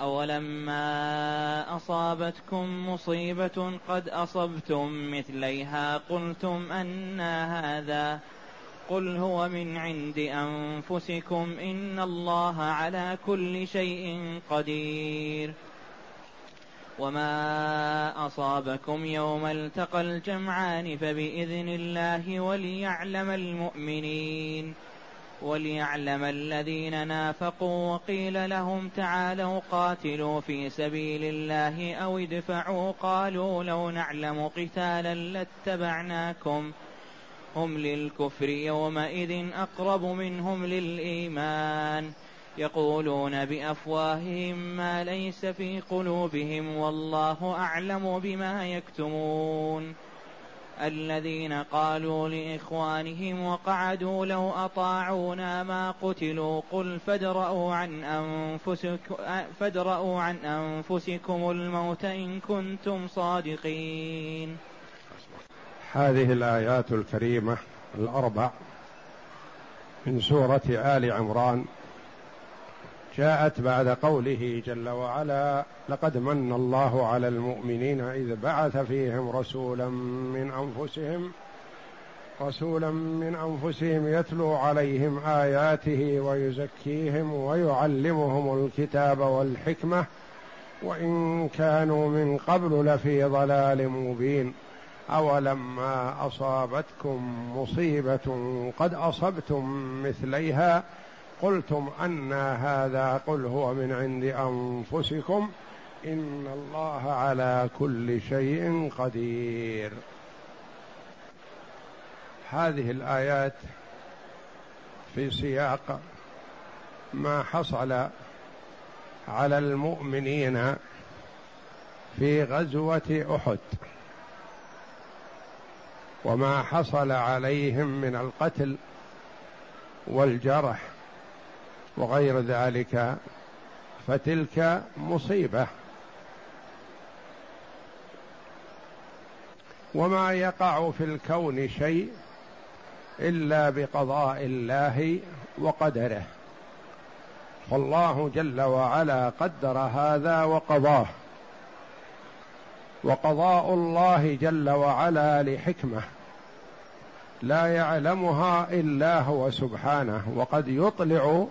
أولما أصابتكم مصيبة قد أصبتم مثليها قلتم أنا هذا قل هو من عند أنفسكم إن الله على كل شيء قدير وما أصابكم يوم التقى الجمعان فبإذن الله وليعلم المؤمنين وليعلم الذين نافقوا وقيل لهم تعالوا قاتلوا في سبيل الله أو ادفعوا قالوا لو نعلم قتالا لاتبعناكم هم للكفر يومئذ أقرب منهم للإيمان يقولون بأفواههم ما ليس في قلوبهم والله أعلم بما يكتمون الذين قالوا لإخوانهم وقعدوا لو أطاعونا ما قتلوا قل فادرءوا عن أنفسكم فادرءوا عن أنفسكم الموت إن كنتم صادقين. هذه الآيات الكريمة الأربع من سورة آل عمران جاءت بعد قوله جل وعلا لقد من الله على المؤمنين إذ بعث فيهم رسولا من أنفسهم رسولا من أنفسهم يتلو عليهم آياته ويزكيهم ويعلمهم الكتاب والحكمة وإن كانوا من قبل لفي ضلال مبين. أولما أصابتكم مصيبة قد أصبتم مثليها قلتم أن هذا قل هو من عند أنفسكم إن الله على كل شيء قدير. هذه الآيات في سياق ما حصل على المؤمنين في غزوة أحد وما حصل عليهم من القتل والجرح وغير ذلك فتلك مصيبة. وما يقع في الكون شيء إلا بقضاء الله وقدره. فالله جل وعلا قدر هذا وقضاه. وقضاء الله جل وعلا لحكمة لا يعلمها إلا هو سبحانه وقد يطلع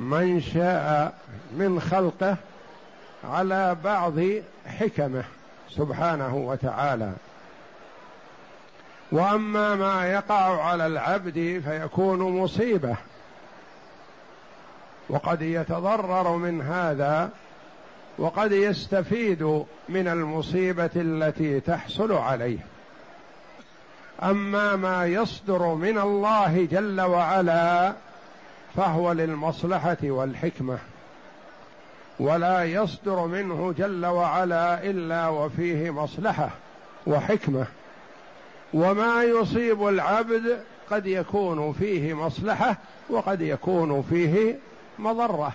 من شاء من خلقه على بعض حكمه سبحانه وتعالى. وأما ما يقع على العبد فيكون مصيبة. وقد يتضرر من هذا وقد يستفيد من المصيبة التي تحصل عليه. أما ما يصدر من الله جل وعلا فهو للمصلحة والحكمة ولا يصدر منه جل وعلا إلا وفيه مصلحة وحكمة. وما يصيب العبد قد يكون فيه مصلحة وقد يكون فيه مضرة.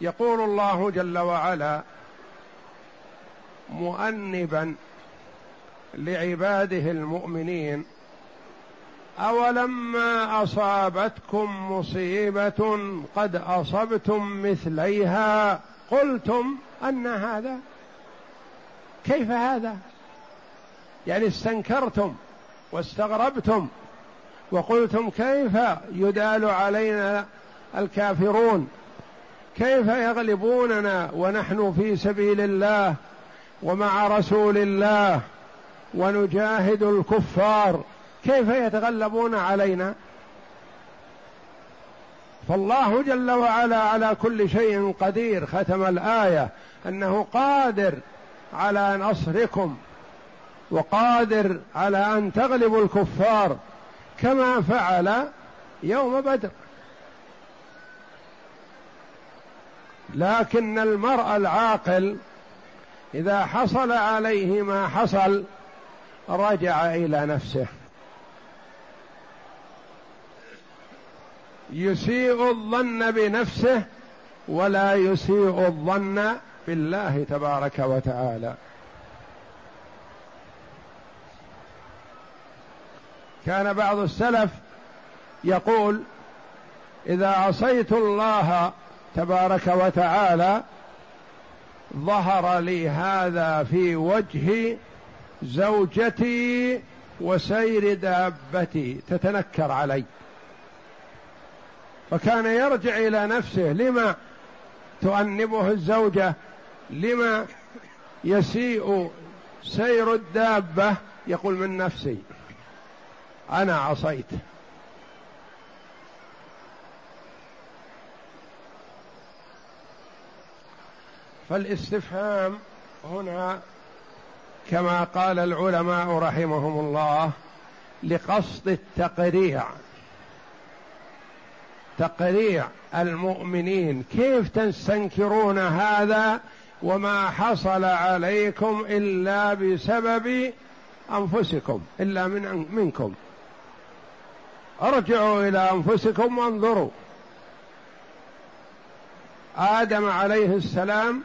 يقول الله جل وعلا مؤنبا لعباده المؤمنين أولما أصابتكم مصيبة قد أصبتم مثليها قلتم أن هذا كيف هذا؟ يعني استنكرتم واستغربتم وقلتم كيف يدال علينا الكافرون؟ كيف يغلبوننا ونحن في سبيل الله ومع رسول الله ونجاهد الكفار؟ كيف يتغلبون علينا؟ فالله جل وعلا على كل شيء قدير ختم الآية أنه قادر على نصركم وقادر على أن تغلبوا الكفار كما فعل يوم بدر. لكن المرء العاقل إذا حصل عليه ما حصل رجع إلى نفسه. يسيء الظن بنفسه ولا يسيء الظن بالله تبارك وتعالى. كان بعض السلف يقول إذا عصيت الله تبارك وتعالى ظهر لي هذا في وجه زوجتي وسير دابتي تتنكر علي. فكان يرجع إلى نفسه. لما تؤنبه الزوجة؟ لما يسيء سير الدابة؟ يقول من نفسي أنا عصيت. فالاستفهام هنا كما قال العلماء رحمهم الله لقصد التقريع. تقريع المؤمنين كيف تستنكرون هذا وما حصل عليكم إلا بسبب أنفسكم إلا من منكم. ارجعوا إلى أنفسكم وانظروا. آدم عليه السلام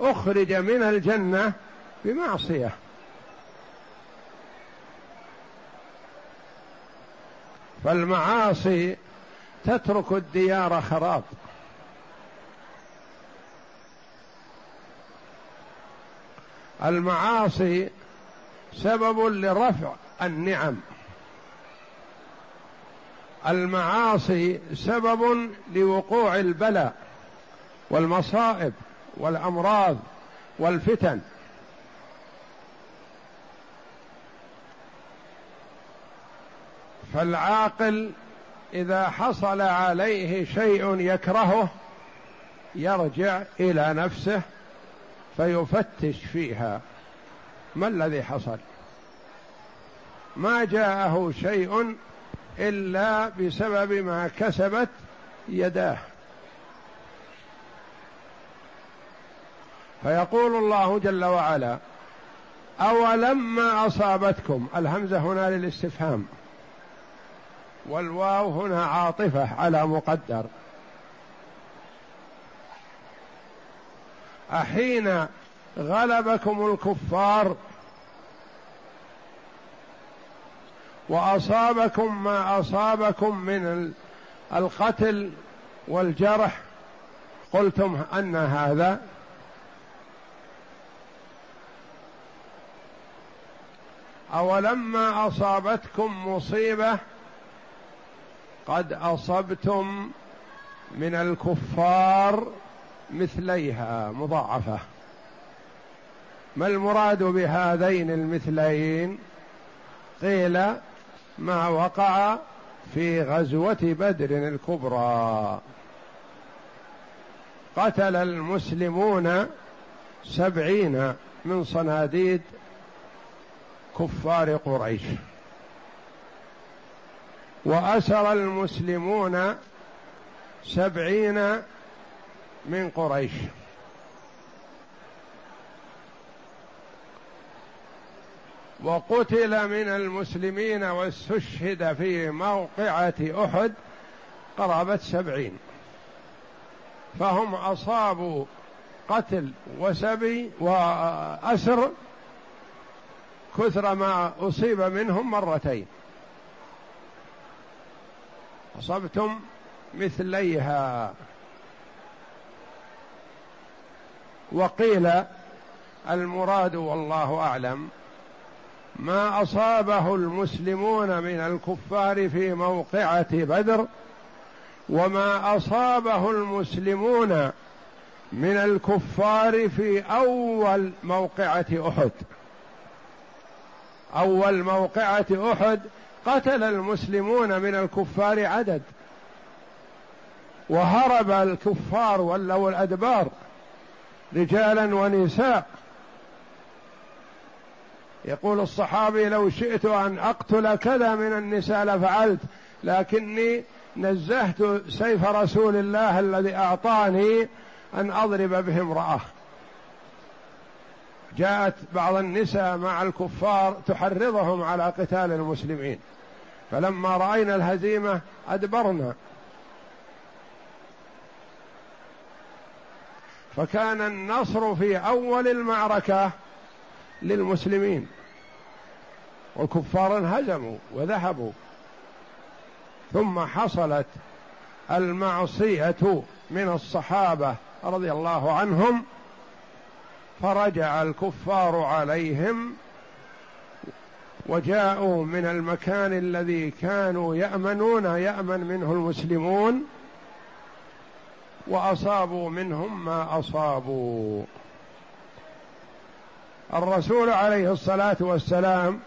أخرج من الجنة بمعصية. فالمعاصي تترك الديار خراب المعاصي سبب لرفع النعم. المعاصي سبب لوقوع البلاء والمصائب والأمراض والفتن. فالعاقل إذا حصل عليه شيء يكرهه يرجع إلى نفسه فيفتش فيها. ما الذي حصل؟ ما جاءه شيء إلا بسبب ما كسبت يداه. فيقول الله جل وعلا أولما أصابتكم؟ الهمزة هنا للاستفهام. والواو هنا عاطفة على مقدر. أحين غلبكم الكفار وأصابكم ما أصابكم من القتل والجرح. قلتم أن هذا أولما أصابتكم مصيبة قد أصبتم من الكفار مثليها مضاعفة. ما المراد بهذين المثلين؟ قيل ما وقع في غزوة بدر الكبرى. قتل المسلمون سبعين من صناديد كفار قريش. وأسر المسلمون سبعين من قريش. وقتل من المسلمين واستشهد في موقعة أحد قرابة سبعين. فهم أصابوا قتل وسبي وأسر كثر ما أصيب منهم مرتين. أصبتم مثليها. وقيل المراد والله أعلم ما أصابه المسلمون من الكفار في موقعة بدر وما أصابه المسلمون من الكفار في أول موقعة أحد. أول موقعة أحد قتل المسلمون من الكفار عدد. وهرب الكفار ولوا الأدبار رجالا ونساء. يقول الصحابي لو شئت أن أقتل كذا من النساء لفعلت لكني نزهت سيف رسول الله الذي أعطاني أن أضرب به امرأة. جاءت بعض النساء مع الكفار تحرضهم على قتال المسلمين. فلما رأينا الهزيمة أدبرنا. فكان النصر في أول المعركة للمسلمين. والكفار انهزموا وذهبوا. ثم حصلت المعصية من الصحابة رضي الله عنهم فرجع الكفار عليهم وجاءوا من المكان الذي كانوا يأمنون يأمن منه المسلمون وأصابوا منهم ما أصابوا. الرسول عليه الصلاة والسلام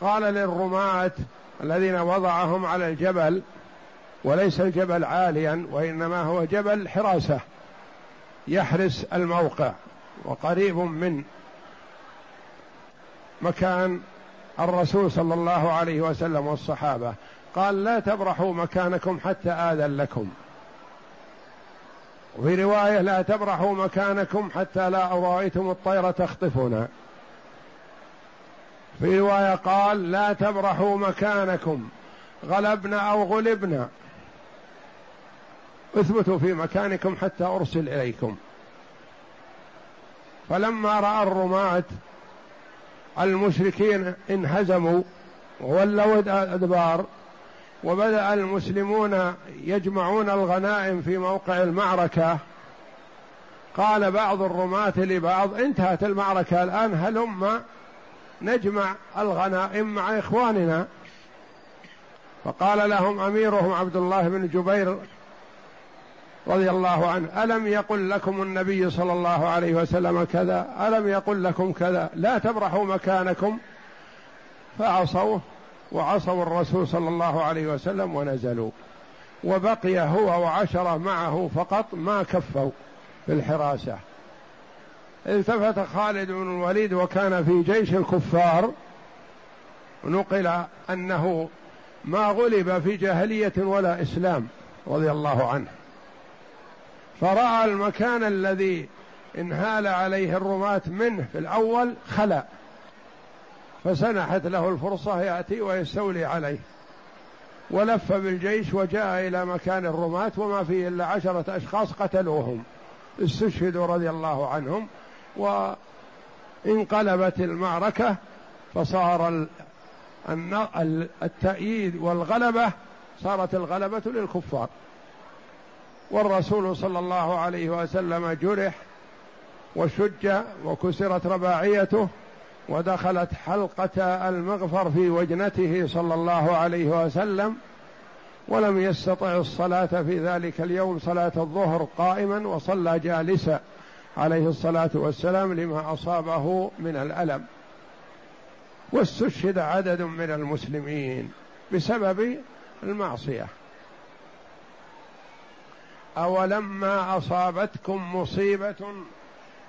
قال للرماة الذين وضعهم على الجبل وليس الجبل عاليا وإنما هو جبل حراسة يحرس الموقع. وقريب من مكان الرسول صلى الله عليه وسلم والصحابة. قال لا تبرحوا مكانكم حتى آذن لكم. وفي رواية لا تبرحوا مكانكم حتى لا رايتم الطير تخطفنا. في رواية قال لا تبرحوا مكانكم. غلبنا أو غلبنا. اثبتوا في مكانكم حتى أرسل إليكم. فلما رأى الرماة المشركين انهزموا وولوا الأدبار وبدأ المسلمون يجمعون الغنائم في موقع المعركة. قال بعض الرماة لبعض انتهت المعركة الآن هلم نجمع الغنائم مع إخواننا؟ فقال لهم أميرهم عبد الله بن جبير رضي الله عنه ألم يقل لكم النبي صلى الله عليه وسلم كذا؟ ألم يقل لكم كذا؟ لا تبرحوا مكانكم. فعصوه وعصوا الرسول صلى الله عليه وسلم ونزلوا. وبقي هو وعشرة معه فقط ما كفوا في الحراسة. التفت خالد بن الوليد وكان في جيش الكفار. نقل أنه ما غلب في جاهلية ولا إسلام رضي الله عنه. فرأى المكان الذي انهال عليه الرماة منه في الأول خلا فسنحت له الفرصة يأتي ويستولي عليه. ولف بالجيش وجاء إلى مكان الرماة وما فيه إلا عشرة أشخاص قتلوهم استشهدوا رضي الله عنهم وانقلبت المعركة فصار التأييد والغلبة صارت الغلبة للكفار. والرسول صلى الله عليه وسلم جرح وشج وكسرت رباعيته ودخلت حلقة المغفر في وجنته صلى الله عليه وسلم ولم يستطع الصلاة في ذلك اليوم صلاة الظهر قائما وصلى جالسا عليه الصلاة والسلام لما أصابه من الألم. واستشهد عدد من المسلمين بسبب المعصية. أولما أصابتكم مصيبة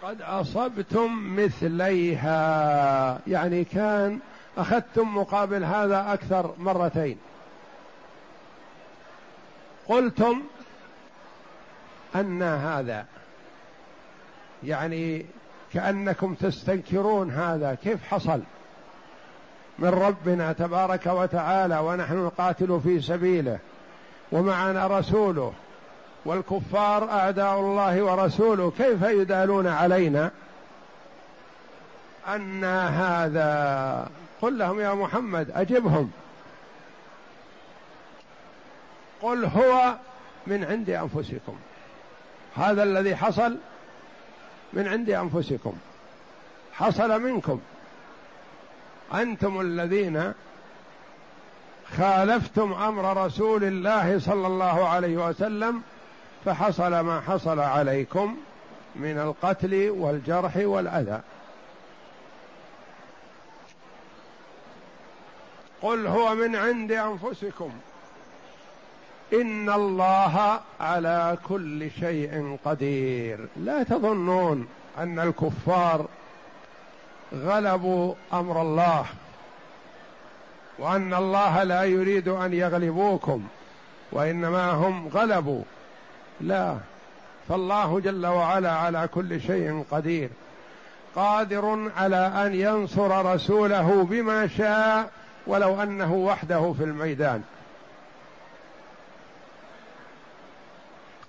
قد أصبتم مثليها. يعني كان أخذتم مقابل هذا أكثر مرتين. قلتم أن هذا يعني كأنكم تستنكرون هذا. كيف حصل؟ من ربنا تبارك وتعالى ونحن نقاتل في سبيله ومعنا رسوله. والكفار أعداء الله ورسوله كيف يدالون علينا؟ أن هذا قل لهم يا محمد أجبهم. قل هو من عند أنفسكم. هذا الذي حصل من عند أنفسكم. حصل منكم. أنتم الذين خالفتم أمر رسول الله صلى الله عليه وسلم فحصل ما حصل عليكم من القتل والجرح والأذى. قل هو من عند أنفسكم. إن الله على كل شيء قدير. لا تظنون أن الكفار غلبوا أمر الله وأن الله لا يريد أن يغلبوكم وإنما هم غلبوا. لا. فالله جل وعلا على كل شيء قدير. قادر على أن ينصر رسوله بما شاء ولو أنه وحده في الميدان.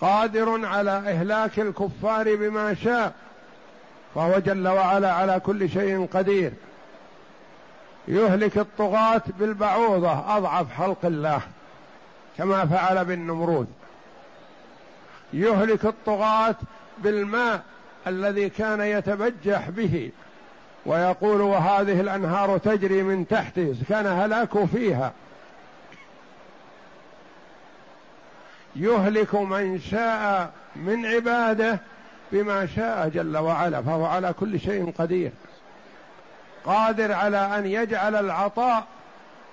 قادر على إهلاك الكفار بما شاء فهو جل وعلا على كل شيء قدير. يهلك الطغاة بالبعوضة أضعف خلق الله كما فعل بالنمرود. يهلك الطغاة بالماء الذي كان يتبجح به. ويقول وهذه الأنهار تجري من تحتي كان هلاك فيها. يهلك من شاء من عباده بما شاء جل وعلا فهو على كل شيء قدير. قادر على أن يجعل العطاء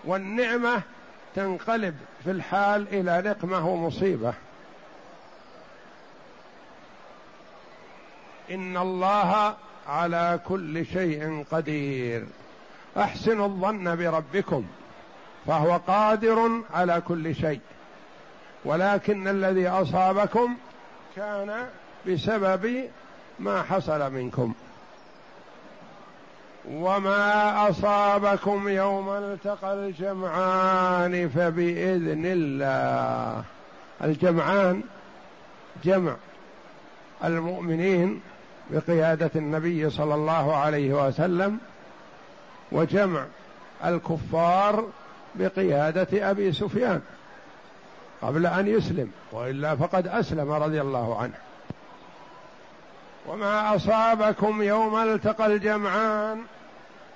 والنعمة تنقلب في الحال إلى نقمه ومصيبه إن الله على كل شيء قدير. أحسنوا الظن بربكم فهو قادر على كل شيء. ولكن الذي أصابكم كان بسبب ما حصل منكم. وما أصابكم يوم التقى الجمعان فبإذن الله. الجمعان جمع المؤمنين بقيادة النبي صلى الله عليه وسلم وجمع الكفار بقيادة أبي سفيان قبل أن يسلم وإلا فقد أسلم رضي الله عنه. وما أصابكم يوم التقى الجمعان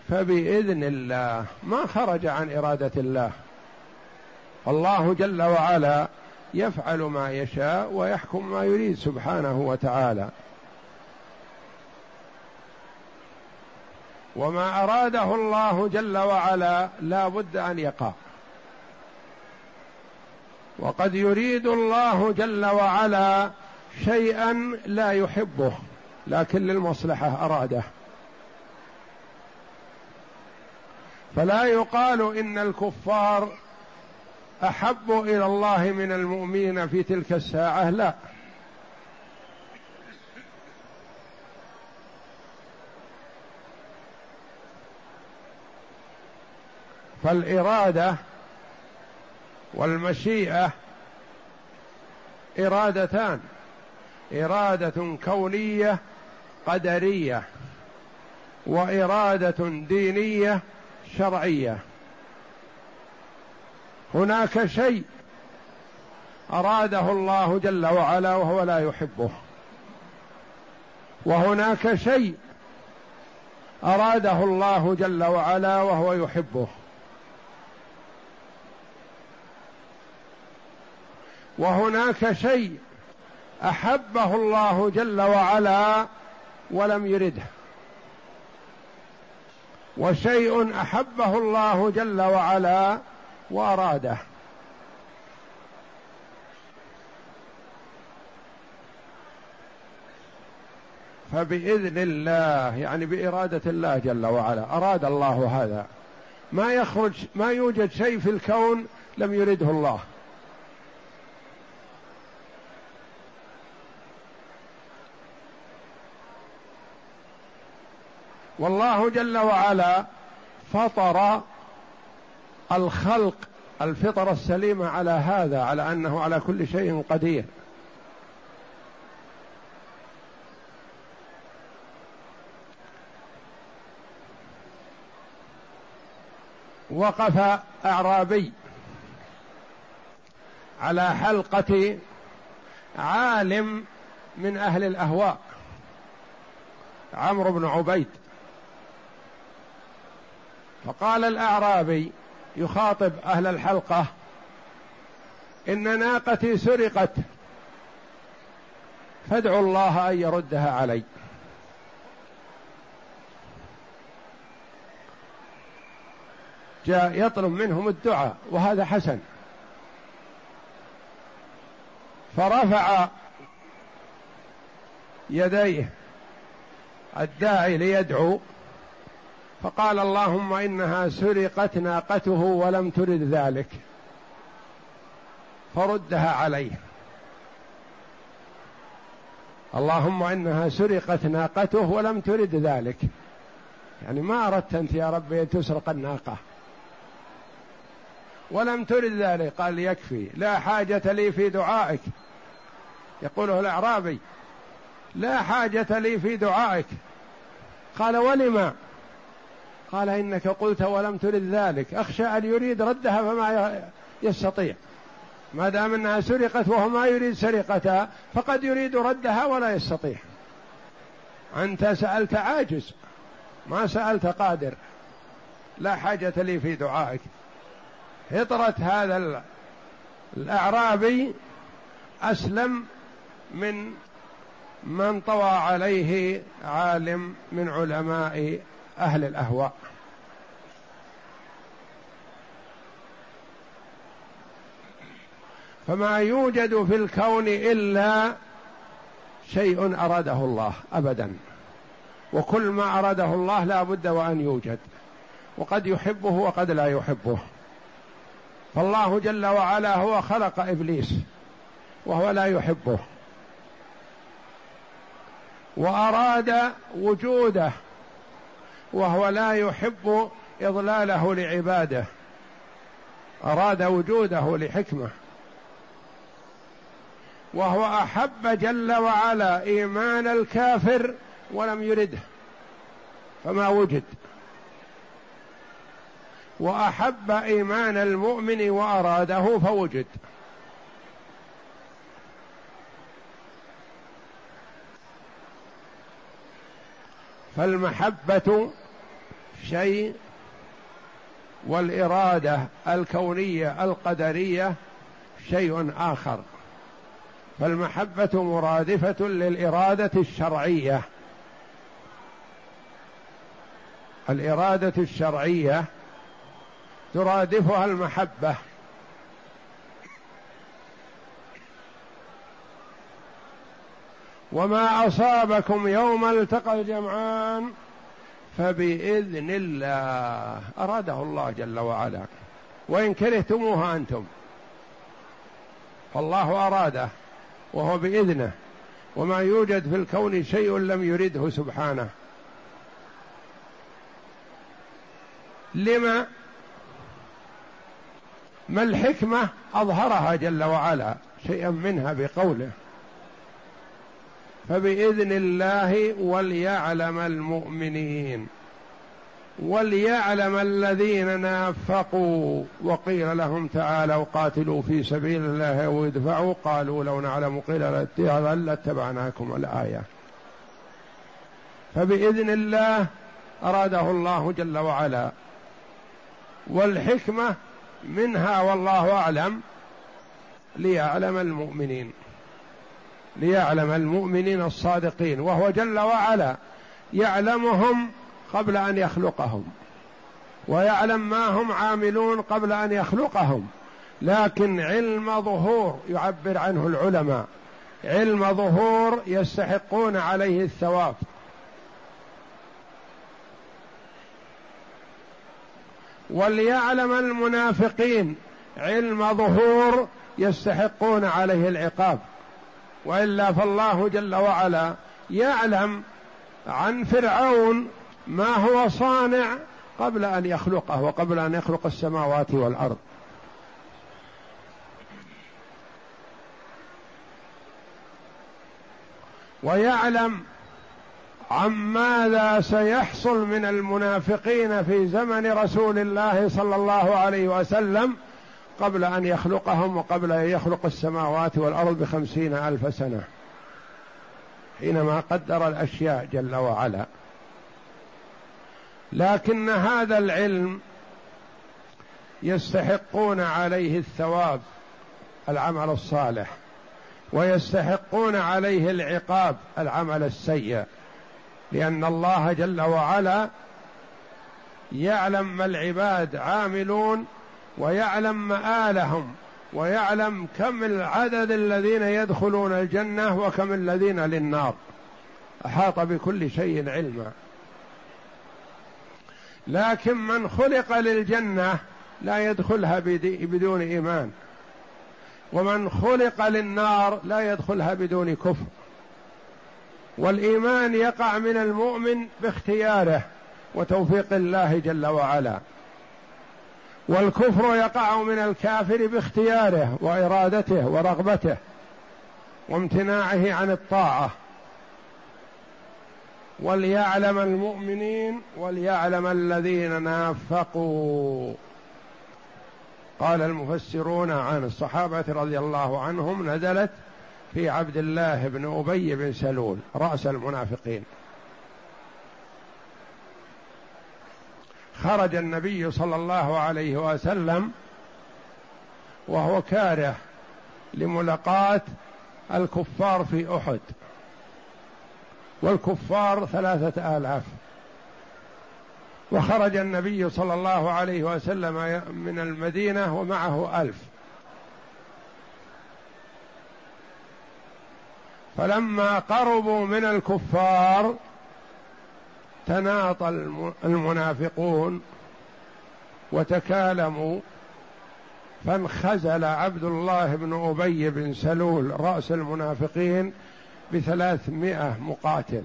فبإذن الله ما خرج عن إرادة الله. الله جل وعلا يفعل ما يشاء ويحكم ما يريد سبحانه وتعالى. وما أراده الله جل وعلا لا بد أن يقع. وقد يريد الله جل وعلا شيئا لا يحبه لكن للمصلحة أراده. فلا يقال إن الكفار أحب إلى الله من المؤمنين في تلك الساعة لا. فالإرادة والمشيئة إرادتان. إرادة كونية قدرية وإرادة دينية شرعية. هناك شيء أراده الله جل وعلا وهو لا يحبه. وهناك شيء أراده الله جل وعلا وهو يحبه. وهناك شيء أحبه الله جل وعلا ولم يرده. وشيء أحبه الله جل وعلا وأراده. فبإذن الله يعني بإرادة الله جل وعلا أراد الله هذا. ما يخرج ما يوجد شيء في الكون لم يرده الله. والله جل وعلا فطر الخلق الفطره السليمه على هذا على أنه على كل شيء قدير. وقف أعرابي على حلقة عالم من أهل الأهواء عمرو بن عبيد. فقال الأعرابي يخاطب أهل الحلقة إن ناقتي سرقت فادعوا الله أن يردها علي. جاء يطلب منهم الدعاء وهذا حسن. فرفع يديه الداعي ليدعو. فقال اللهم إنها سرقت ناقته ولم ترد ذلك. فردها عليه. اللهم إنها سرقت ناقته ولم ترد ذلك. يعني ما أردت أنت يا ربي أن تسرق الناقة. ولم ترد ذلك. قال يكفي. لا حاجة لي في دعائك. يقوله الأعرابي. لا حاجة لي في دعائك. قال ولما؟ قال إنك قلت ولم ترد ذلك. أخشى أن يريد ردها فما يستطيع. ما دام أنها سرقت وهو ما يريد سرقتها فقد يريد ردها ولا يستطيع. أنت سألت عاجز. ما سألت قادر. لا حاجة لي في دعائك. فطرة هذا الأعرابي أسلم من من طوى عليه عالم من علماء أهل الأهواء. فما يوجد في الكون إلا شيء أراده الله ابدا. وكل ما أراده الله لا بد وأن يوجد. وقد يحبه وقد لا يحبه. فالله جل وعلا هو خلق إبليس وهو لا يحبه. وأراد وجوده وهو لا يحب إضلاله لعباده. أراد وجوده لحكمة. وهو أحب جل وعلا إيمان الكافر ولم يرده. فما وجد. وأحب إيمان المؤمن وأراده فوجد. فالمحبة شيء والإرادة الكونية القدرية شيء آخر فالمحبة مرادفة للإرادة الشرعية. الإرادة الشرعية ترادفها المحبة. وما أصابكم يوم التقى الجمعان فبإذن الله أراده الله جل وعلا. وإن كرهتموها أنتم. فالله أراده وهو بإذنه. وما يوجد في الكون شيء لم يرده سبحانه. لما؟ ما الحكمة أظهرها جل وعلا شيئا منها بقوله. فبإذن الله وليعلم المؤمنين وليعلم الذين نافقوا. وقيل لهم تعالوا قاتلوا في سبيل الله وادفعوا. قالوا لو نعلم قيل لاتبعناكم الآية. فبإذن الله أراده الله جل وعلا. والحكمة منها والله أعلم ليعلم المؤمنين. ليعلم المؤمنين الصادقين وهو جل وعلا يعلمهم قبل أن يخلقهم ويعلم ما هم عاملون قبل أن يخلقهم لكن علم ظهور يعبر عنه العلماء علم ظهور يستحقون عليه الثواب. وليعلم المنافقين علم ظهور يستحقون عليه العقاب. وإلا فالله جل وعلا يعلم عن فرعون ما هو صانع قبل أن يخلقه وقبل أن يخلق السماوات والأرض. ويعلم عن ماذا سيحصل من المنافقين في زمن رسول الله صلى الله عليه وسلم قبل أن يخلقهم وقبل أن يخلق السماوات والأرض بخمسين ألف سنة. حينما قدر الأشياء جل وعلا. لكن هذا العلم يستحقون عليه الثواب العمل الصالح ويستحقون عليه العقاب العمل السيء. لأن الله جل وعلا يعلم ما العباد عاملون ويعلم مآلهم ويعلم كم العدد الذين يدخلون الجنة وكم الذين للنار. أحاط بكل شيء علما. لكن من خلق للجنة لا يدخلها بدون إيمان. ومن خلق للنار لا يدخلها بدون كفر. والإيمان يقع من المؤمن باختياره وتوفيق الله جل وعلا. والكفر يقع من الكافر باختياره وإرادته ورغبته وامتناعه عن الطاعة. وليعلم المؤمنين وليعلم الذين نافقوا. قال المفسرون عن الصحابة رضي الله عنهم نزلت في عبد الله بن أبي بن سلول رأس المنافقين. خرج النبي صلى الله عليه وسلم وهو كاره لملاقاة الكفار في أحد. والكفار ثلاثة آلاف. وخرج النبي صلى الله عليه وسلم من المدينة ومعه ألف. فلما قربوا من الكفار تناطى المنافقون وتكالموا فانخزل عبد الله بن أبي بن سلول رأس المنافقين بثلاثمائة مقاتل.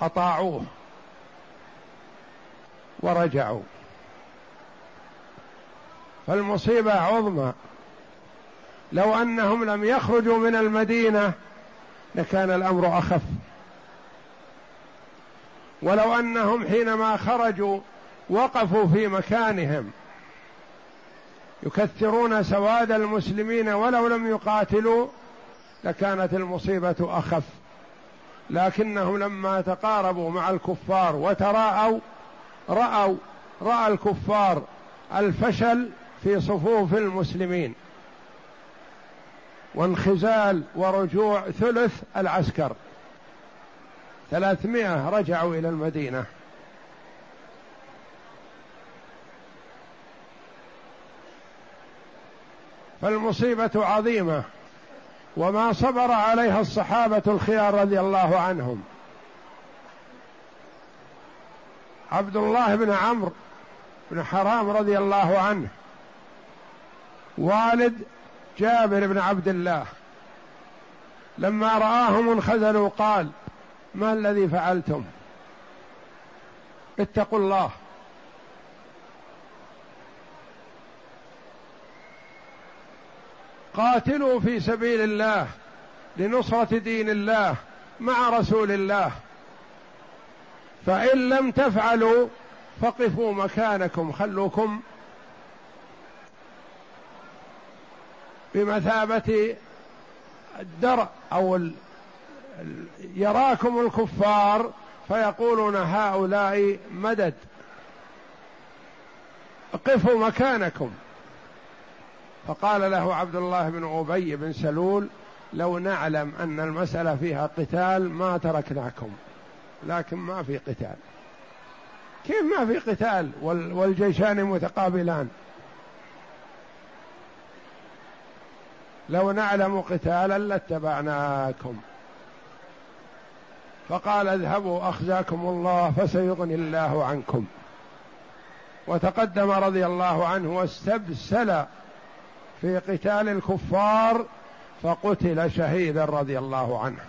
أطاعوه ورجعوا. فالمصيبة عظمى. لو أنهم لم يخرجوا من المدينة لكان الأمر أخف. ولو أنهم حينما خرجوا وقفوا في مكانهم يكثرون سواد المسلمين ولو لم يقاتلوا لكانت المصيبة أخف. لكنهم لما تقاربوا مع الكفار وتراءوا رأوا رأى الكفار الفشل في صفوف المسلمين. وانخزال ورجوع ثلث العسكر. ثلاثمائة رجعوا إلى المدينة. فالمصيبة عظيمة وما صبر عليها الصحابة الخيار رضي الله عنهم. عبد الله بن عمرو بن حرام رضي الله عنه والد جابر بن عبد الله لما رآهم انخذلوا قال ما الذي فعلتم؟ اتقوا الله. قاتلوا في سبيل الله لنصرة دين الله مع رسول الله. فإن لم تفعلوا فقفوا مكانكم خلوكم بمثابة الدرع أو يراكم الكفار فيقولون هؤلاء مدد. قفوا مكانكم. فقال له عبد الله بن أبي بن سلول لو نعلم أن المسألة فيها قتال ما تركناكم لكن ما في قتال. كيف ما في قتال؟ والجيشان متقابلان. لو نعلم قتالا لاتبعناكم. فقال اذهبوا أخزاكم الله فسيغني الله عنكم. وتقدم رضي الله عنه واستبسل في قتال الكفار فقتل شهيدا رضي الله عنه.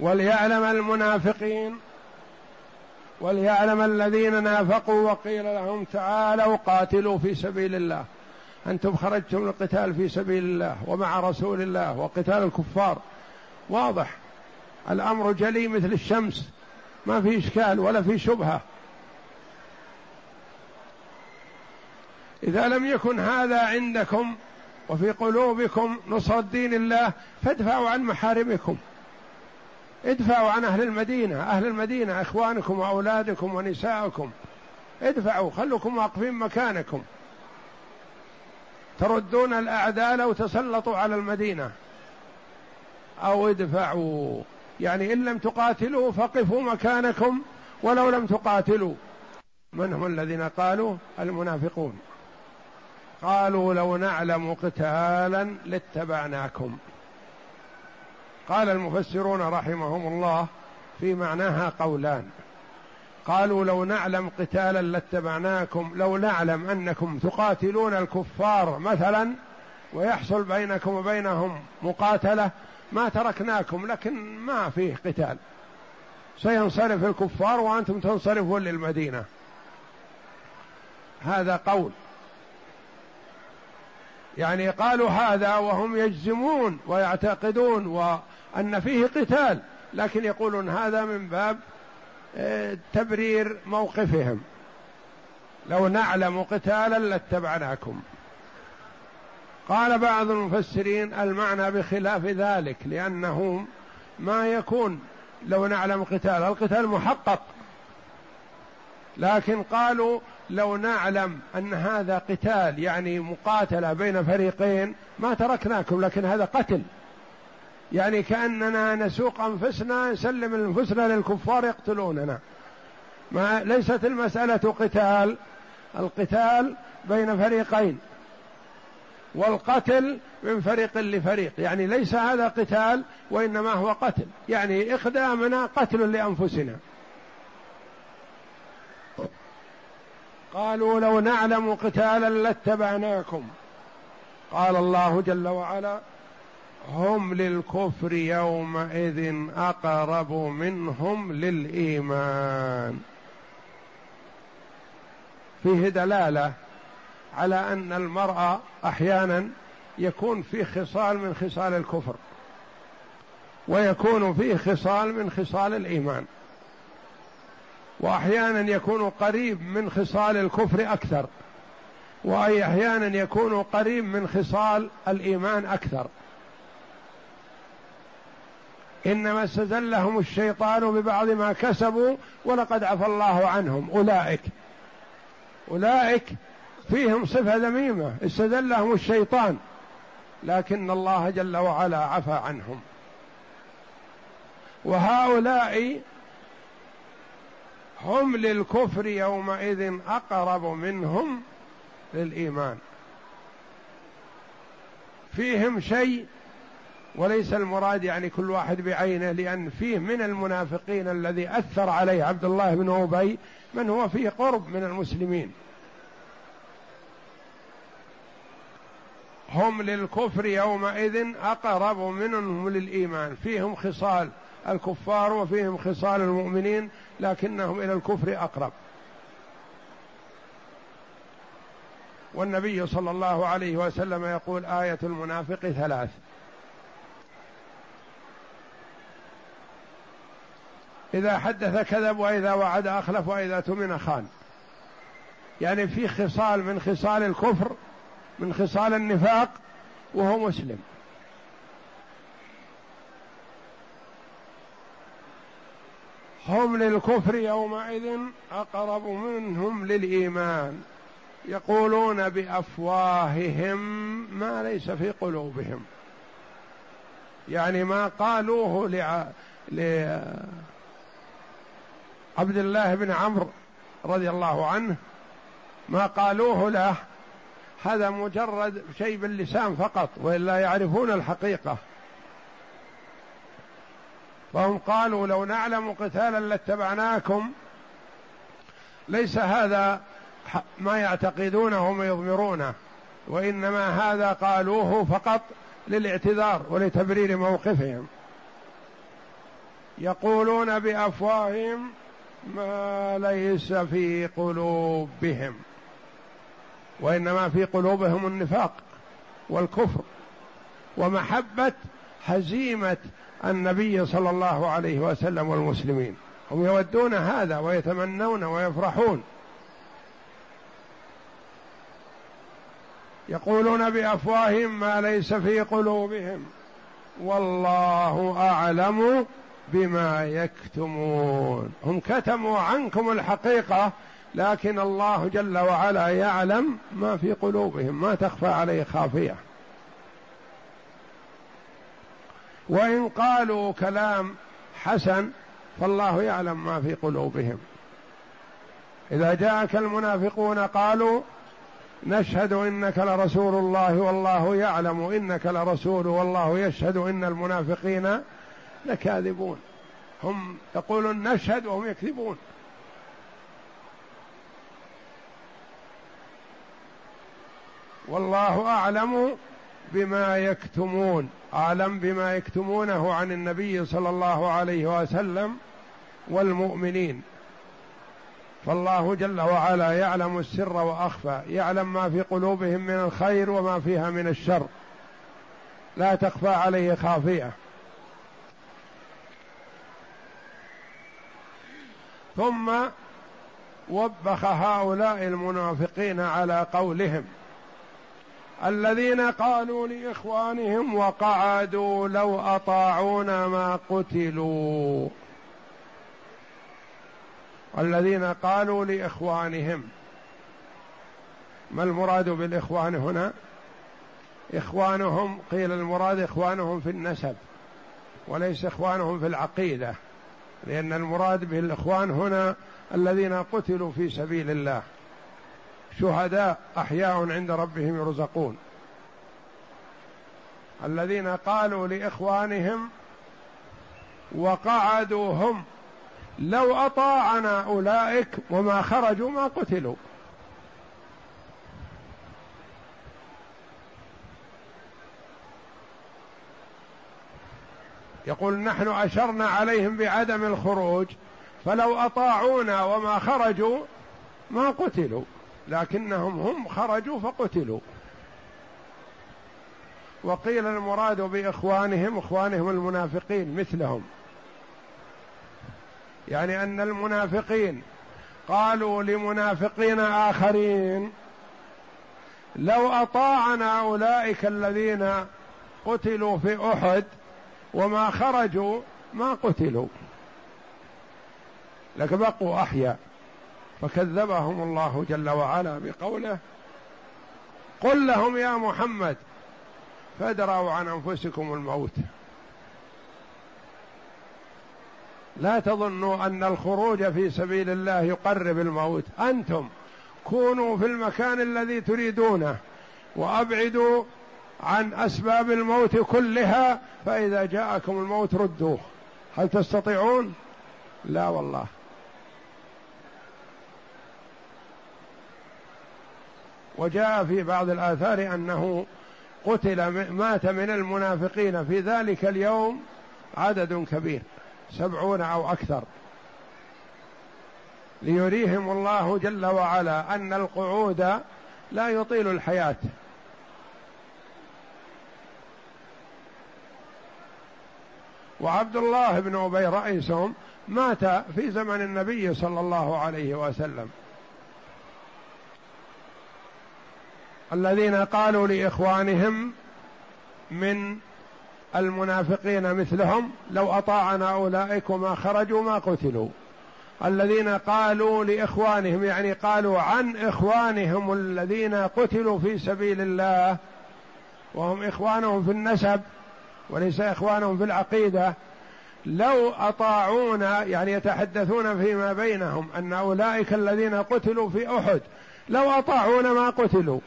وليعلم المنافقين وليعلم الذين نافقوا وقيل لهم تعالوا قاتلوا في سبيل الله. أنتم خرجتم للقتال في سبيل الله ومع رسول الله وقتال الكفار. واضح. الأمر جلي مثل الشمس. ما في إشكال ولا في شبهة. إذا لم يكن هذا عندكم وفي قلوبكم نصرة دين الله فادفعوا عن محارمكم. ادفعوا عن أهل المدينة. أهل المدينة إخوانكم وأولادكم ونساءكم ادفعوا خلوكم واقفين مكانكم. تردون الأعداء لو تسلطوا على المدينة. أو ادفعوا. يعني إن لم تقاتلوا فقفوا مكانكم ولو لم تقاتلوا. من هم الذين قالوا؟ المنافقون. قالوا لو نعلم قتالا لاتبعناكم. قال المفسرون رحمهم الله في معناها قولان. قالوا لو نعلم قتالا لاتبعناكم لو نعلم أنكم تقاتلون الكفار مثلا ويحصل بينكم وبينهم مقاتلة ما تركناكم لكن ما فيه قتال. سينصرف الكفار وأنتم تنصرفون للمدينة. هذا قول. يعني قالوا هذا وهم يجزمون ويعتقدون وأن فيه قتال لكن يقولون هذا من باب آه، تبرير موقفهم. لو نعلم قتالا لاتبعناكم. قال بعض المفسرين المعنى بخلاف ذلك لأنه ما يكون لو نعلم قتال القتال محقق. لكن قالوا لو نعلم أن هذا قتال يعني مقاتلة بين فريقين ما تركناكم لكن هذا قتل. يعني كأننا نسوق أنفسنا نسلم أنفسنا للكفار يقتلوننا. ما ليست المسألة قتال القتال بين فريقين. والقتل من فريق لفريق. يعني ليس هذا قتال وإنما هو قتل. يعني إقدامنا قتل لأنفسنا. قالوا لو نعلم قتالا لاتبعناكم. قال الله جل وعلا هم للكفر يومئذ أقرب منهم للإيمان. فيه دلالة على أن المرء أحيانا يكون فيه خصال من خصال الكفر ويكون فيه خصال من خصال الإيمان وأحيانا يكون قريب من خصال الكفر أكثر واي أحيانا يكون قريب من خصال الإيمان أكثر. إنما استزلهم الشيطان ببعض ما كسبوا ولقد عفى الله عنهم. أولئك أولئك فيهم صفة ذميمة استزلهم الشيطان لكن الله جل وعلا عفى عنهم. وهؤلاء هم للكفر يومئذ أقرب منهم للإيمان. فيهم شيء وليس المراد يعني كل واحد بعينه لأن فيه من المنافقين الذي أثر عليه عبد الله بن أبي من هو فيه قرب من المسلمين. هم للكفر يومئذ أقرب منهم للإيمان. فيهم خصال الكفار وفيهم خصال المؤمنين لكنهم إلى الكفر أقرب. والنبي صلى الله عليه وسلم يقول آية المنافق ثلاث. إذا حدث كذب وإذا وعد أخلف وإذا تمن خان. يعني في خصال من خصال الكفر من خصال النفاق وهو مسلم. هم للكفر يومئذ أقرب منهم للإيمان. يقولون بأفواههم ما ليس في قلوبهم. يعني ما قالوه لع... لعبد الله بن عمرو رضي الله عنه ما قالوه له هذا مجرد شيء باللسان فقط والا يعرفون الحقيقة. فهم قالوا لو نعلم قتالا لاتبعناكم ليس هذا ما يعتقدونه ويضمرونه وإنما هذا قالوه فقط للاعتذار ولتبرير موقفهم. يقولون بأفواههم ما ليس في قلوبهم. وإنما في قلوبهم النفاق والكفر ومحبة هزيمة النبي صلى الله عليه وسلم والمسلمين. هم يودون هذا ويتمنون ويفرحون. يقولون بأفواههم ما ليس في قلوبهم. والله أعلم بما يكتمون. هم كتموا عنكم الحقيقة لكن الله جل وعلا يعلم ما في قلوبهم ما تخفى عليه خافية. وإن قالوا كلام حسن فالله يعلم ما في قلوبهم. إذا جاءك المنافقون قالوا نشهد إنك لرسول الله والله يعلم إنك لرسول والله يشهد إن المنافقين لكاذبون. هم يقولون نشهد وهم يكذبون. والله أعلم بما يكتمون أعلم بما يكتمونه عن النبي صلى الله عليه وسلم والمؤمنين. فالله جل وعلا يعلم السر وأخفى يعلم ما في قلوبهم من الخير وما فيها من الشر. لا تخفى عليه خافية. ثم وبخ هؤلاء المنافقين على قولهم. الذين قالوا لإخوانهم وقعدوا لو أطاعونا ما قتلوا. الذين قالوا لإخوانهم. ما المراد بالإخوان هنا؟ إخوانهم قيل المراد إخوانهم في النسب وليس إخوانهم في العقيدة لأن المراد بالإخوان هنا الذين قتلوا في سبيل الله. شهداء أحياء عند ربهم يرزقون. الذين قالوا لإخوانهم وقعدوا هم لو أطاعنا أولئك وما خرجوا ما قتلوا. يقول نحن أشرنا عليهم بعدم الخروج فلو أطاعونا وما خرجوا ما قتلوا. لكنهم هم خرجوا فقتلوا. وقيل المراد بإخوانهم إخوانهم المنافقين مثلهم. يعني أن المنافقين قالوا لمنافقين آخرين لو أطاعنا أولئك الذين قتلوا في أحد وما خرجوا ما قتلوا. لكن بقوا أحياء. فكذبهم الله جل وعلا بقوله قل لهم يا محمد فادروا عن أنفسكم الموت. لا تظنوا أن الخروج في سبيل الله يقرب الموت. أنتم كونوا في المكان الذي تريدونه وأبعدوا عن أسباب الموت كلها فإذا جاءكم الموت ردوه. هل تستطيعون؟ لا والله. وجاء في بعض الآثار أنه قتل مات من المنافقين. في ذلك اليوم عدد كبير سبعون أو أكثر. ليريهم الله جل وعلا أن القعود لا يطيل الحياة. وعبد الله بن أبي رئيسهم مات في زمن النبي صلى الله عليه وسلم. الذين قالوا لإخوانهم من المنافقين مثلهم لو أطاعنا أولئك ما خرجوا ما قتلوا. الذين قالوا لإخوانهم يعني قالوا عن إخوانهم الذين قتلوا في سبيل الله وهم إخوانهم في النسب وليس إخوانهم في العقيدة. لو أطاعونا يعني يتحدثون فيما بينهم أن أولئك الذين قتلوا في أحد لو أطاعونا ما قتلوا.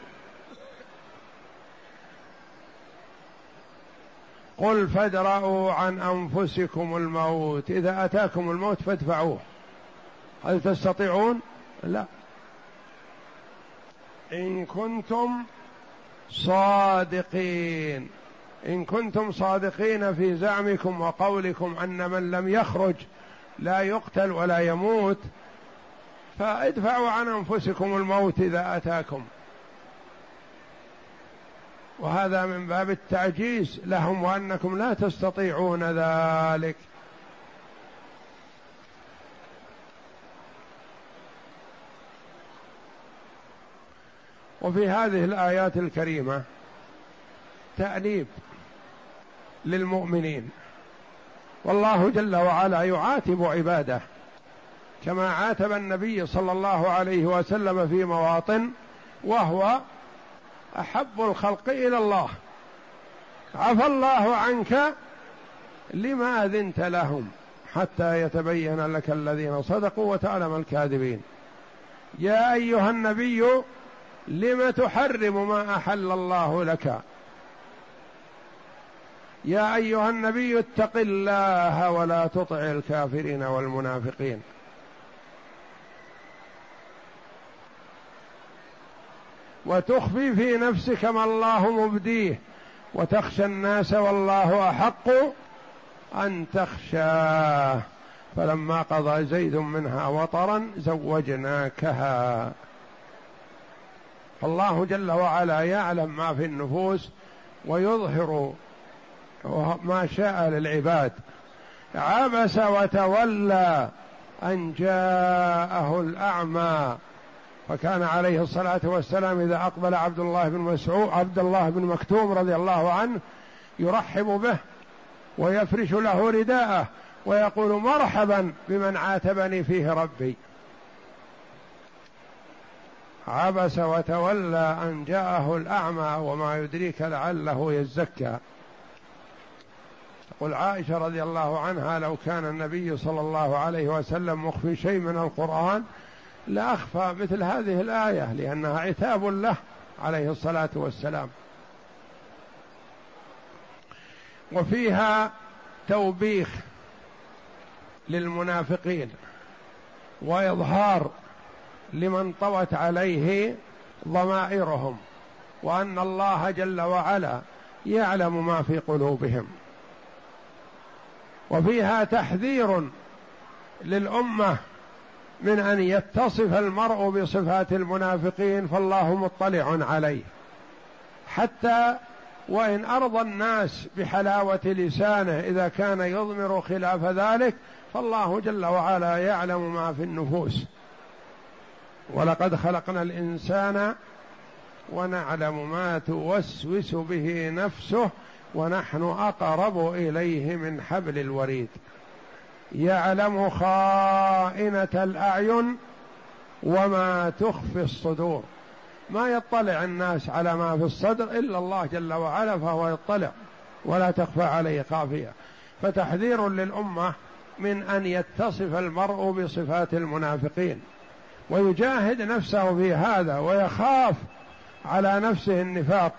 قل فادرأوا عن أنفسكم الموت. إذا أتاكم الموت فادفعوه. هل تستطيعون؟ لا. إن كنتم صادقين. إن كنتم صادقين في زعمكم وقولكم أن من لم يخرج لا يقتل ولا يموت فادفعوا عن أنفسكم الموت إذا أتاكم. وهذا من باب التعجيز لهم وأنكم لا تستطيعون ذلك. وفي هذه الآيات الكريمة تأنيب للمؤمنين. والله جل وعلا يعاتب عباده كما عاتب النبي صلى الله عليه وسلم في مواطن وهو أحب الخلق إلى الله. عفى الله عنك لما اذنت لهم حتى يتبين لك الذين صدقوا وتعلم الكاذبين. يا أيها النبي لم تحرم ما أحل الله لك؟ يا أيها النبي اتق الله ولا تطع الكافرين والمنافقين. وتخفي في نفسك ما الله مبديه. وتخشى الناس والله أحق أن تخشاه. فلما قضى زيد منها وطرا زوجناكها. فالله جل وعلا يعلم ما في النفوس ويظهر ما شاء للعباد. عبس وتولى أن جاءه الأعمى. فكان عليه الصلاة والسلام إذا أقبل عبد الله بن مسعود عبد الله بن مكتوم رضي الله عنه يرحب به ويفرش له رداءه ويقول مرحبا بمن عاتبني فيه ربي. عبس وتولى أن جاءه الأعمى وما يدريك لعله يزكى. تقول عائشة رضي الله عنها لو كان النبي صلى الله عليه وسلم مخفي شيء من القرآن لاخفى مثل هذه الآية لأنها عتاب له عليه الصلاة والسلام. وفيها توبيخ للمنافقين وإظهار لمن طوت عليه ضمائرهم وأن الله جل وعلا يعلم ما في قلوبهم. وفيها تحذير للأمة من أن يتصف المرء بصفات المنافقين فالله مطلع عليه. حتى وإن أرضى الناس بحلاوة لسانه إذا كان يضمر خلاف ذلك فالله جل وعلا يعلم ما في النفوس. ولقد خلقنا الإنسان ونعلم ما توسوس به نفسه ونحن أقرب إليه من حبل الوريد. يعلم خائنة الأعين وما تخفي الصدور. ما يطلع الناس على ما في الصدر إلا الله جل وعلا فهو يطلع ولا تخفى عليه خافية. فتحذير للأمة من أن يتصف المرء بصفات المنافقين ويجاهد نفسه في هذا ويخاف على نفسه النفاق.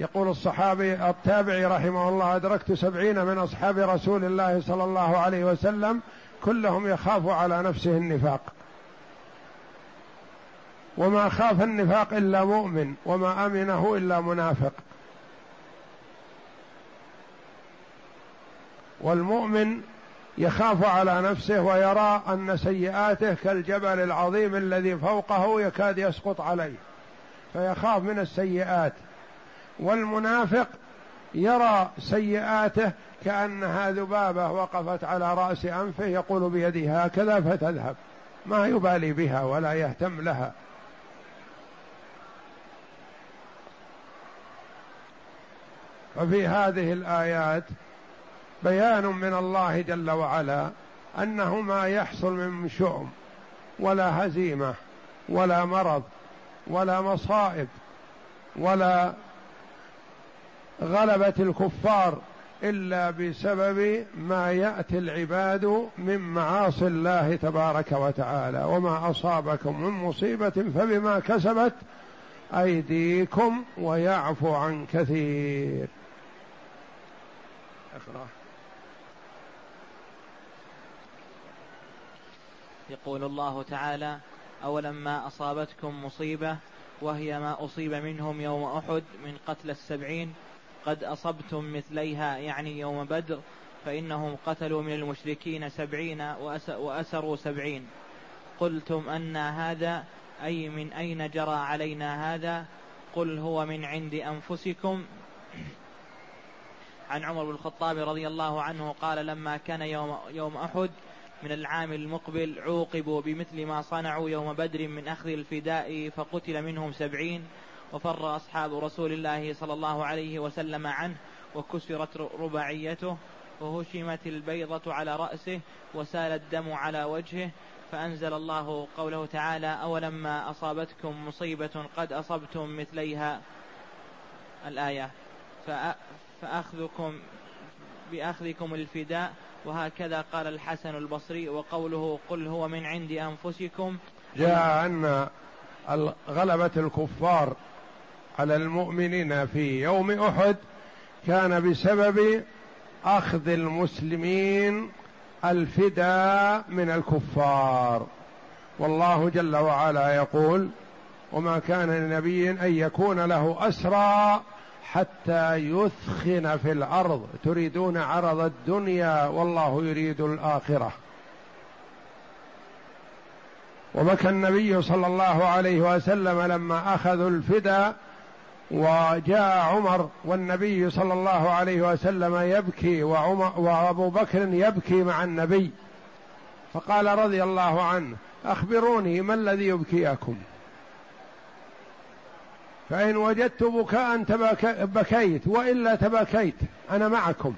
يقول الصحابي التابعي رحمه الله أدركت سبعين من أصحاب رسول الله صلى الله عليه وسلم كلهم يخاف على نفسه النفاق. وما خاف النفاق إلا مؤمن وما أمنه إلا منافق. والمؤمن يخاف على نفسه ويرى أن سيئاته كالجبل العظيم الذي فوقه يكاد يسقط عليه فيخاف من السيئات. والمنافق يرى سيئاته كأنها ذبابة وقفت على رأس أنفه يقول بيده هكذا فتذهب. ما يبالي بها ولا يهتم لها. ففي هذه الآيات بيان من الله جل وعلا أنه ما يحصل من شؤم ولا هزيمة ولا مرض ولا مصائب ولا غلبه الكفار إلا بسبب ما يأتي العباد من معاصي الله تبارك وتعالى. وما أصابكم من مصيبة فبما كسبت أيديكم ويعفو عن كثير. يقول الله تعالى أولما أصابتكم مصيبة وهي ما أصيب منهم يوم أحد من قتل السبعين قد أصبتم مثليها يعني يوم بدر فإنهم قتلوا من المشركين سبعين وأسروا سبعين. قلتم أن هذا أي من أين جرى علينا هذا؟ قل هو من عند أنفسكم. عن عمر بن الخطاب رضي الله عنه قال لما كان يوم, يوم أحد من العام المقبل عوقبوا بمثل ما صنعوا يوم بدر من أخذ الفداء فقتل منهم سبعين. وفر أصحاب رسول الله صلى الله عليه وسلم عنه وكسرت رباعيته وهشمت البيضة على رأسه وسال الدم على وجهه فأنزل الله قوله تعالى أولما أصابتكم مصيبة قد أصبتم مثليها. الآية فأخذكم بأخذكم الفداء وهكذا قال الحسن البصري وقوله قل هو من عند أنفسكم. جاء أن غلبة الكفار على المؤمنين في يوم أحد كان بسبب أخذ المسلمين الفداء من الكفار. والله جل وعلا يقول وما كان لنبي أن يكون له أسرى حتى يثخن في الأرض. تريدون عرض الدنيا والله يريد الآخرة. وبكى النبي صلى الله عليه وسلم لما أخذوا الفدا وجاء عمر والنبي صلى الله عليه وسلم يبكي وعمر وأبو بكر يبكي مع النبي. فقال رضي الله عنه أخبروني ما الذي يبكيكم. فإن وجدت بكاء بكيت وإلا تبكيت أنا معكم.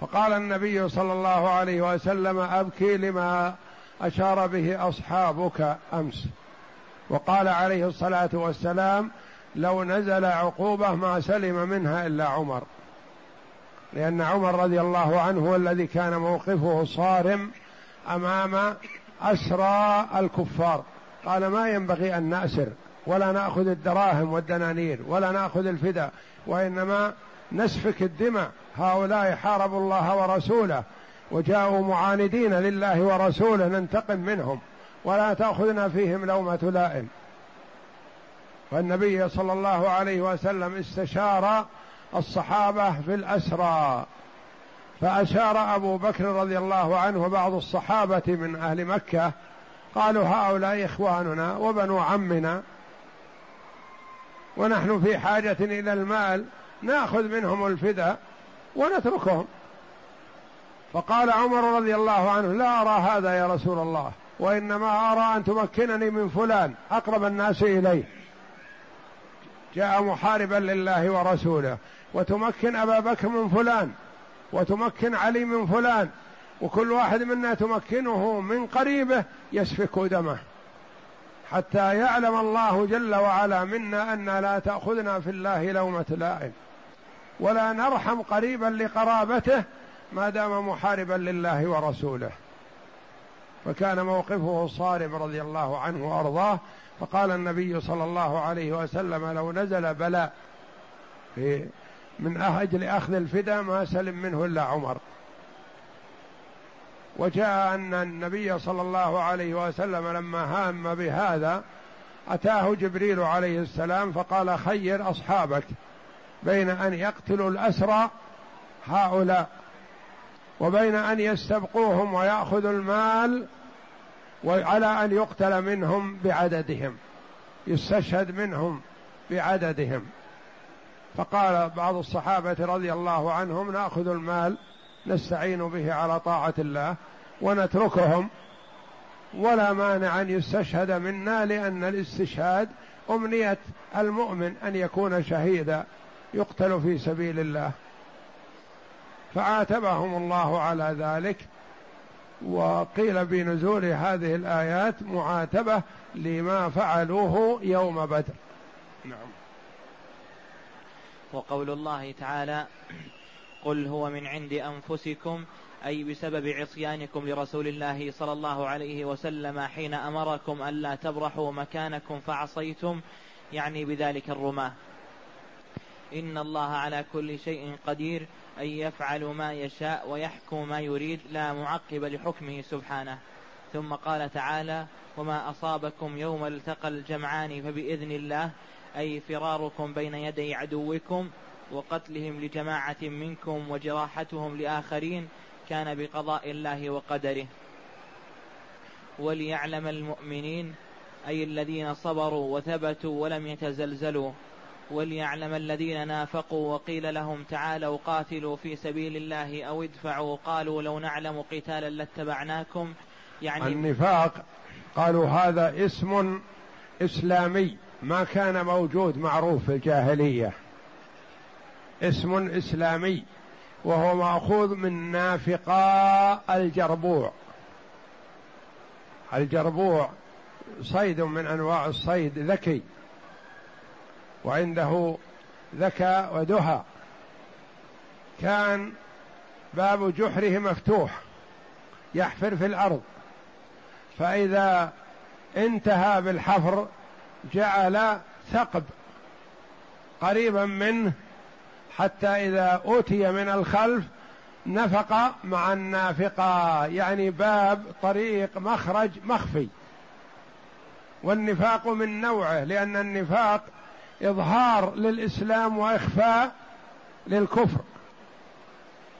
فقال النبي صلى الله عليه وسلم أبكي لما أشار به أصحابك أمس. وقال عليه الصلاة والسلام لو نزل عقوبة ما سلم منها إلا عمر. لأن عمر رضي الله عنه هو الذي كان موقفه صارم أمام أسرى الكفار. قال ما ينبغي أن نأسر ولا نأخذ الدراهم والدنانير ولا نأخذ الفداء وإنما نسفك الدماء. هؤلاء حاربوا الله ورسوله وجاءوا معاندين لله ورسوله ننتقم منهم. ولا تأخذنا فيهم لومة لائم. والنبي صلى الله عليه وسلم استشار الصحابة في الأسرى فأشار أبو بكر رضي الله عنه وبعض الصحابة من أهل مكة قالوا هؤلاء إخواننا وبنو عمنا ونحن في حاجة إلى المال نأخذ منهم الفداء ونتركهم. فقال عمر رضي الله عنه لا أرى هذا يا رسول الله. وإنما أرى أن تمكنني من فلان أقرب الناس إليه. جاء محاربا لله ورسوله. وتمكن أبا بكر من فلان وتمكن علي من فلان. وكل واحد منا تمكنه من قريبه يسفك دمه. حتى يعلم الله جل وعلا منا أن لا تأخذنا في الله لومة لائم. ولا نرحم قريبا لقرابته ما دام محاربا لله ورسوله. فكان موقفه صارم رضي الله عنه وأرضاه فقال النبي صلى الله عليه وسلم لو نزل بلاء في من أجل اخذ الفداء ما سلم منه إلا عمر. وجاء أن النبي صلى الله عليه وسلم لما هام بهذا أتاه جبريل عليه السلام فقال خير أصحابك بين أن يقتلوا الأسرى هؤلاء. وبين أن يستبقوهم ويأخذوا المال وعلى أن يقتل منهم بعددهم يستشهد منهم بعددهم. فقال بعض الصحابة رضي الله عنهم نأخذ المال نستعين به على طاعة الله ونتركهم. ولا مانع أن يستشهد منا لأن الاستشهاد أمنية المؤمن أن يكون شهيدا يقتل في سبيل الله. فعاتبهم الله على ذلك. وقيل بنزول هذه الآيات معاتبة لما فعلوه يوم بدر. نعم. وقول الله تعالى قل هو من عند أنفسكم أي بسبب عصيانكم لرسول الله صلى الله عليه وسلم حين أمركم ألا تبرحوا مكانكم فعصيتم يعني بذلك الرماة. إن الله على كل شيء قدير أن يفعل ما يشاء ويحكم ما يريد لا معقب لحكمه سبحانه. ثم قال تعالى وما أصابكم يوم التقى الجمعان فبإذن الله أي فراركم بين يدي عدوكم وقتلهم لجماعة منكم وجراحتهم لآخرين كان بقضاء الله وقدره. وليعلم المؤمنين أي الذين صبروا وثبتوا ولم يتزلزلوا. وليعلم الذين نافقوا وقيل لهم تعالوا قاتلوا في سبيل الله أو ادفعوا قالوا لو نعلم قتالا لاتبعناكم. يعني النفاق قالوا هذا اسم إسلامي ما كان موجود معروف في الجاهلية. اسم إسلامي وهو مأخوذ من نافقا الجربوع. الجربوع صيد من أنواع الصيد ذكي. وعنده ذكاء ودهى. كان باب جحره مفتوح يحفر في الأرض. فإذا انتهى بالحفر جعل ثقب قريبا منه حتى إذا أوتي من الخلف نفق مع النافقة يعني باب طريق مخرج مخفي. والنفاق من نوعه لأن النفاق إظهار للإسلام وإخفاء للكفر.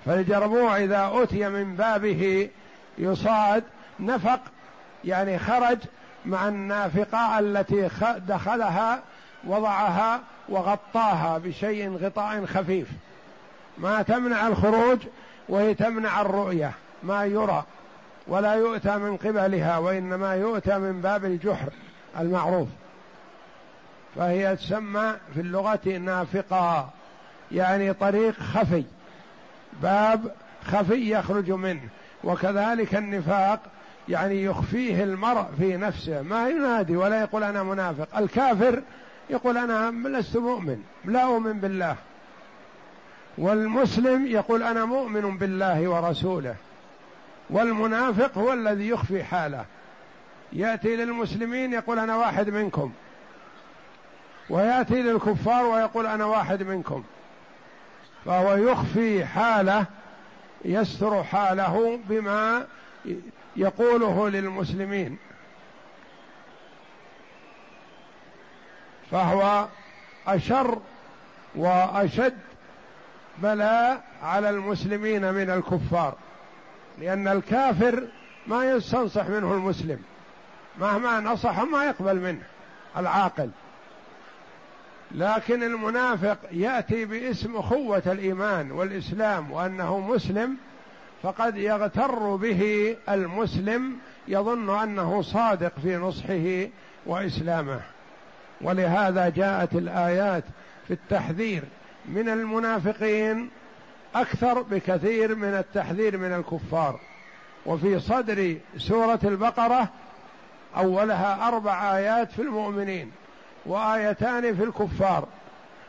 فالجربوع إذا أتي من بابه يصاد نفق يعني خرج مع النافقة التي دخلها وضعها وغطاها بشيء غطاء خفيف. ما تمنع الخروج وهي تمنع الرؤية ما يرى ولا يؤتى من قبلها وإنما يؤتى من باب الجحر المعروف. فهي تسمى في اللغة نافقة يعني طريق خفي باب خفي يخرج منه وكذلك النفاق يعني يخفيه المرء في نفسه ما ينادي ولا يقول أنا منافق الكافر يقول أنا لست مؤمن لا أؤمن بالله والمسلم يقول أنا مؤمن بالله ورسوله والمنافق هو الذي يخفي حاله يأتي للمسلمين يقول أنا واحد منكم. ويأتي للكفار ويقول أنا واحد منكم. فهو يخفي حاله يستر حاله بما يقوله للمسلمين. فهو أشر وأشد بلاء على المسلمين من الكفار لأن الكافر ما يستنصح منه المسلم مهما نصح ما يقبل منه العاقل. لكن المنافق يأتي باسم اخوه الإيمان والإسلام وأنه مسلم فقد يغتر به المسلم يظن أنه صادق في نصحه وإسلامه. ولهذا جاءت الآيات في التحذير من المنافقين أكثر بكثير من التحذير من الكفار. وفي صدر سورة البقرة أولها أربع آيات في المؤمنين. وآيتان في الكفار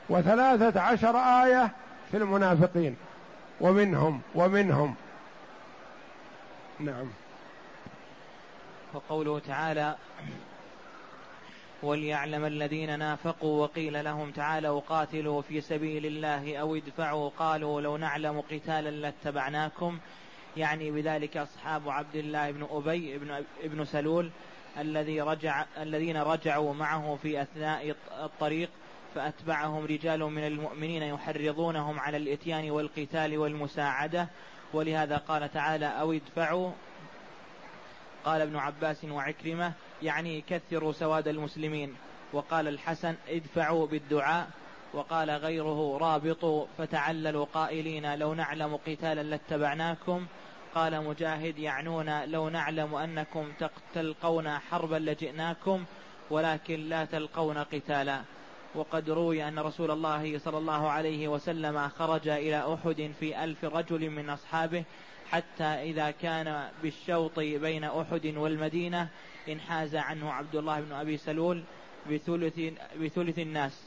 وثلاثة عشر آية في المنافقين ومنهم ومنهم. نعم. وقوله تعالى وليعلم الذين نافقوا وقيل لهم تعالوا قاتلوا في سبيل الله أو ادفعوا قالوا لو نعلم قتالا لاتبعناكم. يعني بذلك أصحاب عبد الله بن أبي بن ابن سلول الذي رجع الذين رجعوا معه في أثناء الطريق فأتبعهم رجال من المؤمنين يحرضونهم على الإتيان والقتال والمساعدة. ولهذا قال تعالى أو ادفعوا قال ابن عباس وعكرمة يعني كثروا سواد المسلمين. وقال الحسن ادفعوا بالدعاء. وقال غيره رابطوا فتعللوا قائلين لو نعلم قتالا لاتبعناكم. قال مجاهد يعنون لو نعلم أنكم تلقون حربا لجئناكم ولكن لا تلقون قتالا. وقد روي أن رسول الله صلى الله عليه وسلم خرج إلى أحد في ألف رجل من أصحابه حتى إذا كان بالشوط بين أحد والمدينة انحاز عنه عبد الله بن أبي سلول بثلث, بثلث الناس.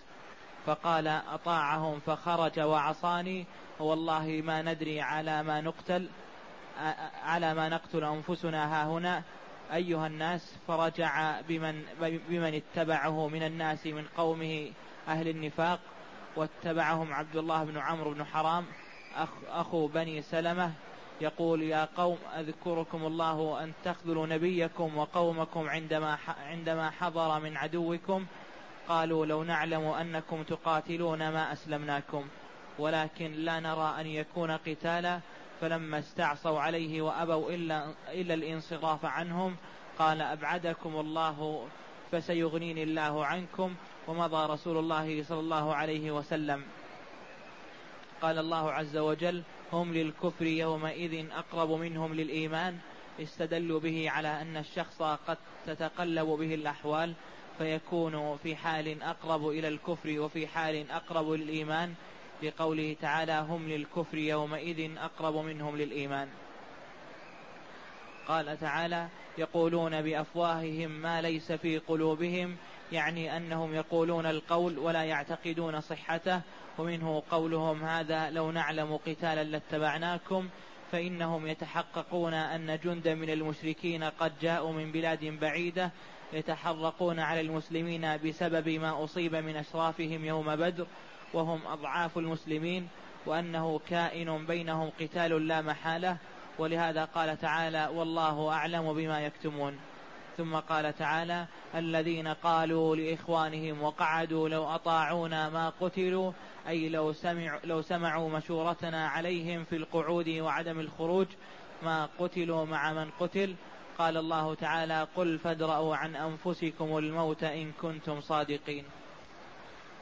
فقال أطاعهم فخرج وعصاني والله ما ندري على ما نقتل. على ما نقتل أنفسنا ها هنا. أيها الناس فرجع بمن, بمن اتبعه من الناس من قومه أهل النفاق واتبعهم عبد الله بن عمرو بن حرام أخ أخو بني سلمة يقول يا قوم أذكركم الله أن تخذلوا نبيكم وقومكم عندما عندما حضر من عدوكم. قالوا لو نعلم أنكم تقاتلون ما أسلمناكم ولكن لا نرى أن يكون قتالا فلما استعصوا عليه وأبوا إلا, إلا الانصراف عنهم قال أبعدكم الله فسيغنيني الله عنكم ومضى رسول الله صلى الله عليه وسلم. قال الله عز وجل هم للكفر يومئذ أقرب منهم للإيمان استدلوا به على أن الشخص قد تتقلب به الأحوال فيكون في حال أقرب إلى الكفر وفي حال أقرب للإيمان لقوله تعالى هم للكفر يومئذ أقرب منهم للإيمان. قال تعالى يقولون بأفواههم ما ليس في قلوبهم يعني أنهم يقولون القول ولا يعتقدون صحته ومنه قولهم هذا لو نعلم قتالا لاتبعناكم فإنهم يتحققون أن جندا من المشركين قد جاءوا من بلاد بعيدة يتحرقون على المسلمين بسبب ما أصيب من أشرافهم يوم بدر وهم أضعاف المسلمين وأنه كائن بينهم قتال لا محالة. ولهذا قال تعالى والله أعلم بما يكتمون. ثم قال تعالى الذين قالوا لإخوانهم وقعدوا لو أطاعونا ما قتلوا أي لو, سمع لو سمعوا مشورتنا عليهم في القعود وعدم الخروج ما قتلوا مع من قتل. قال الله تعالى قل فادرأوا عن أنفسكم الموت إن كنتم صادقين.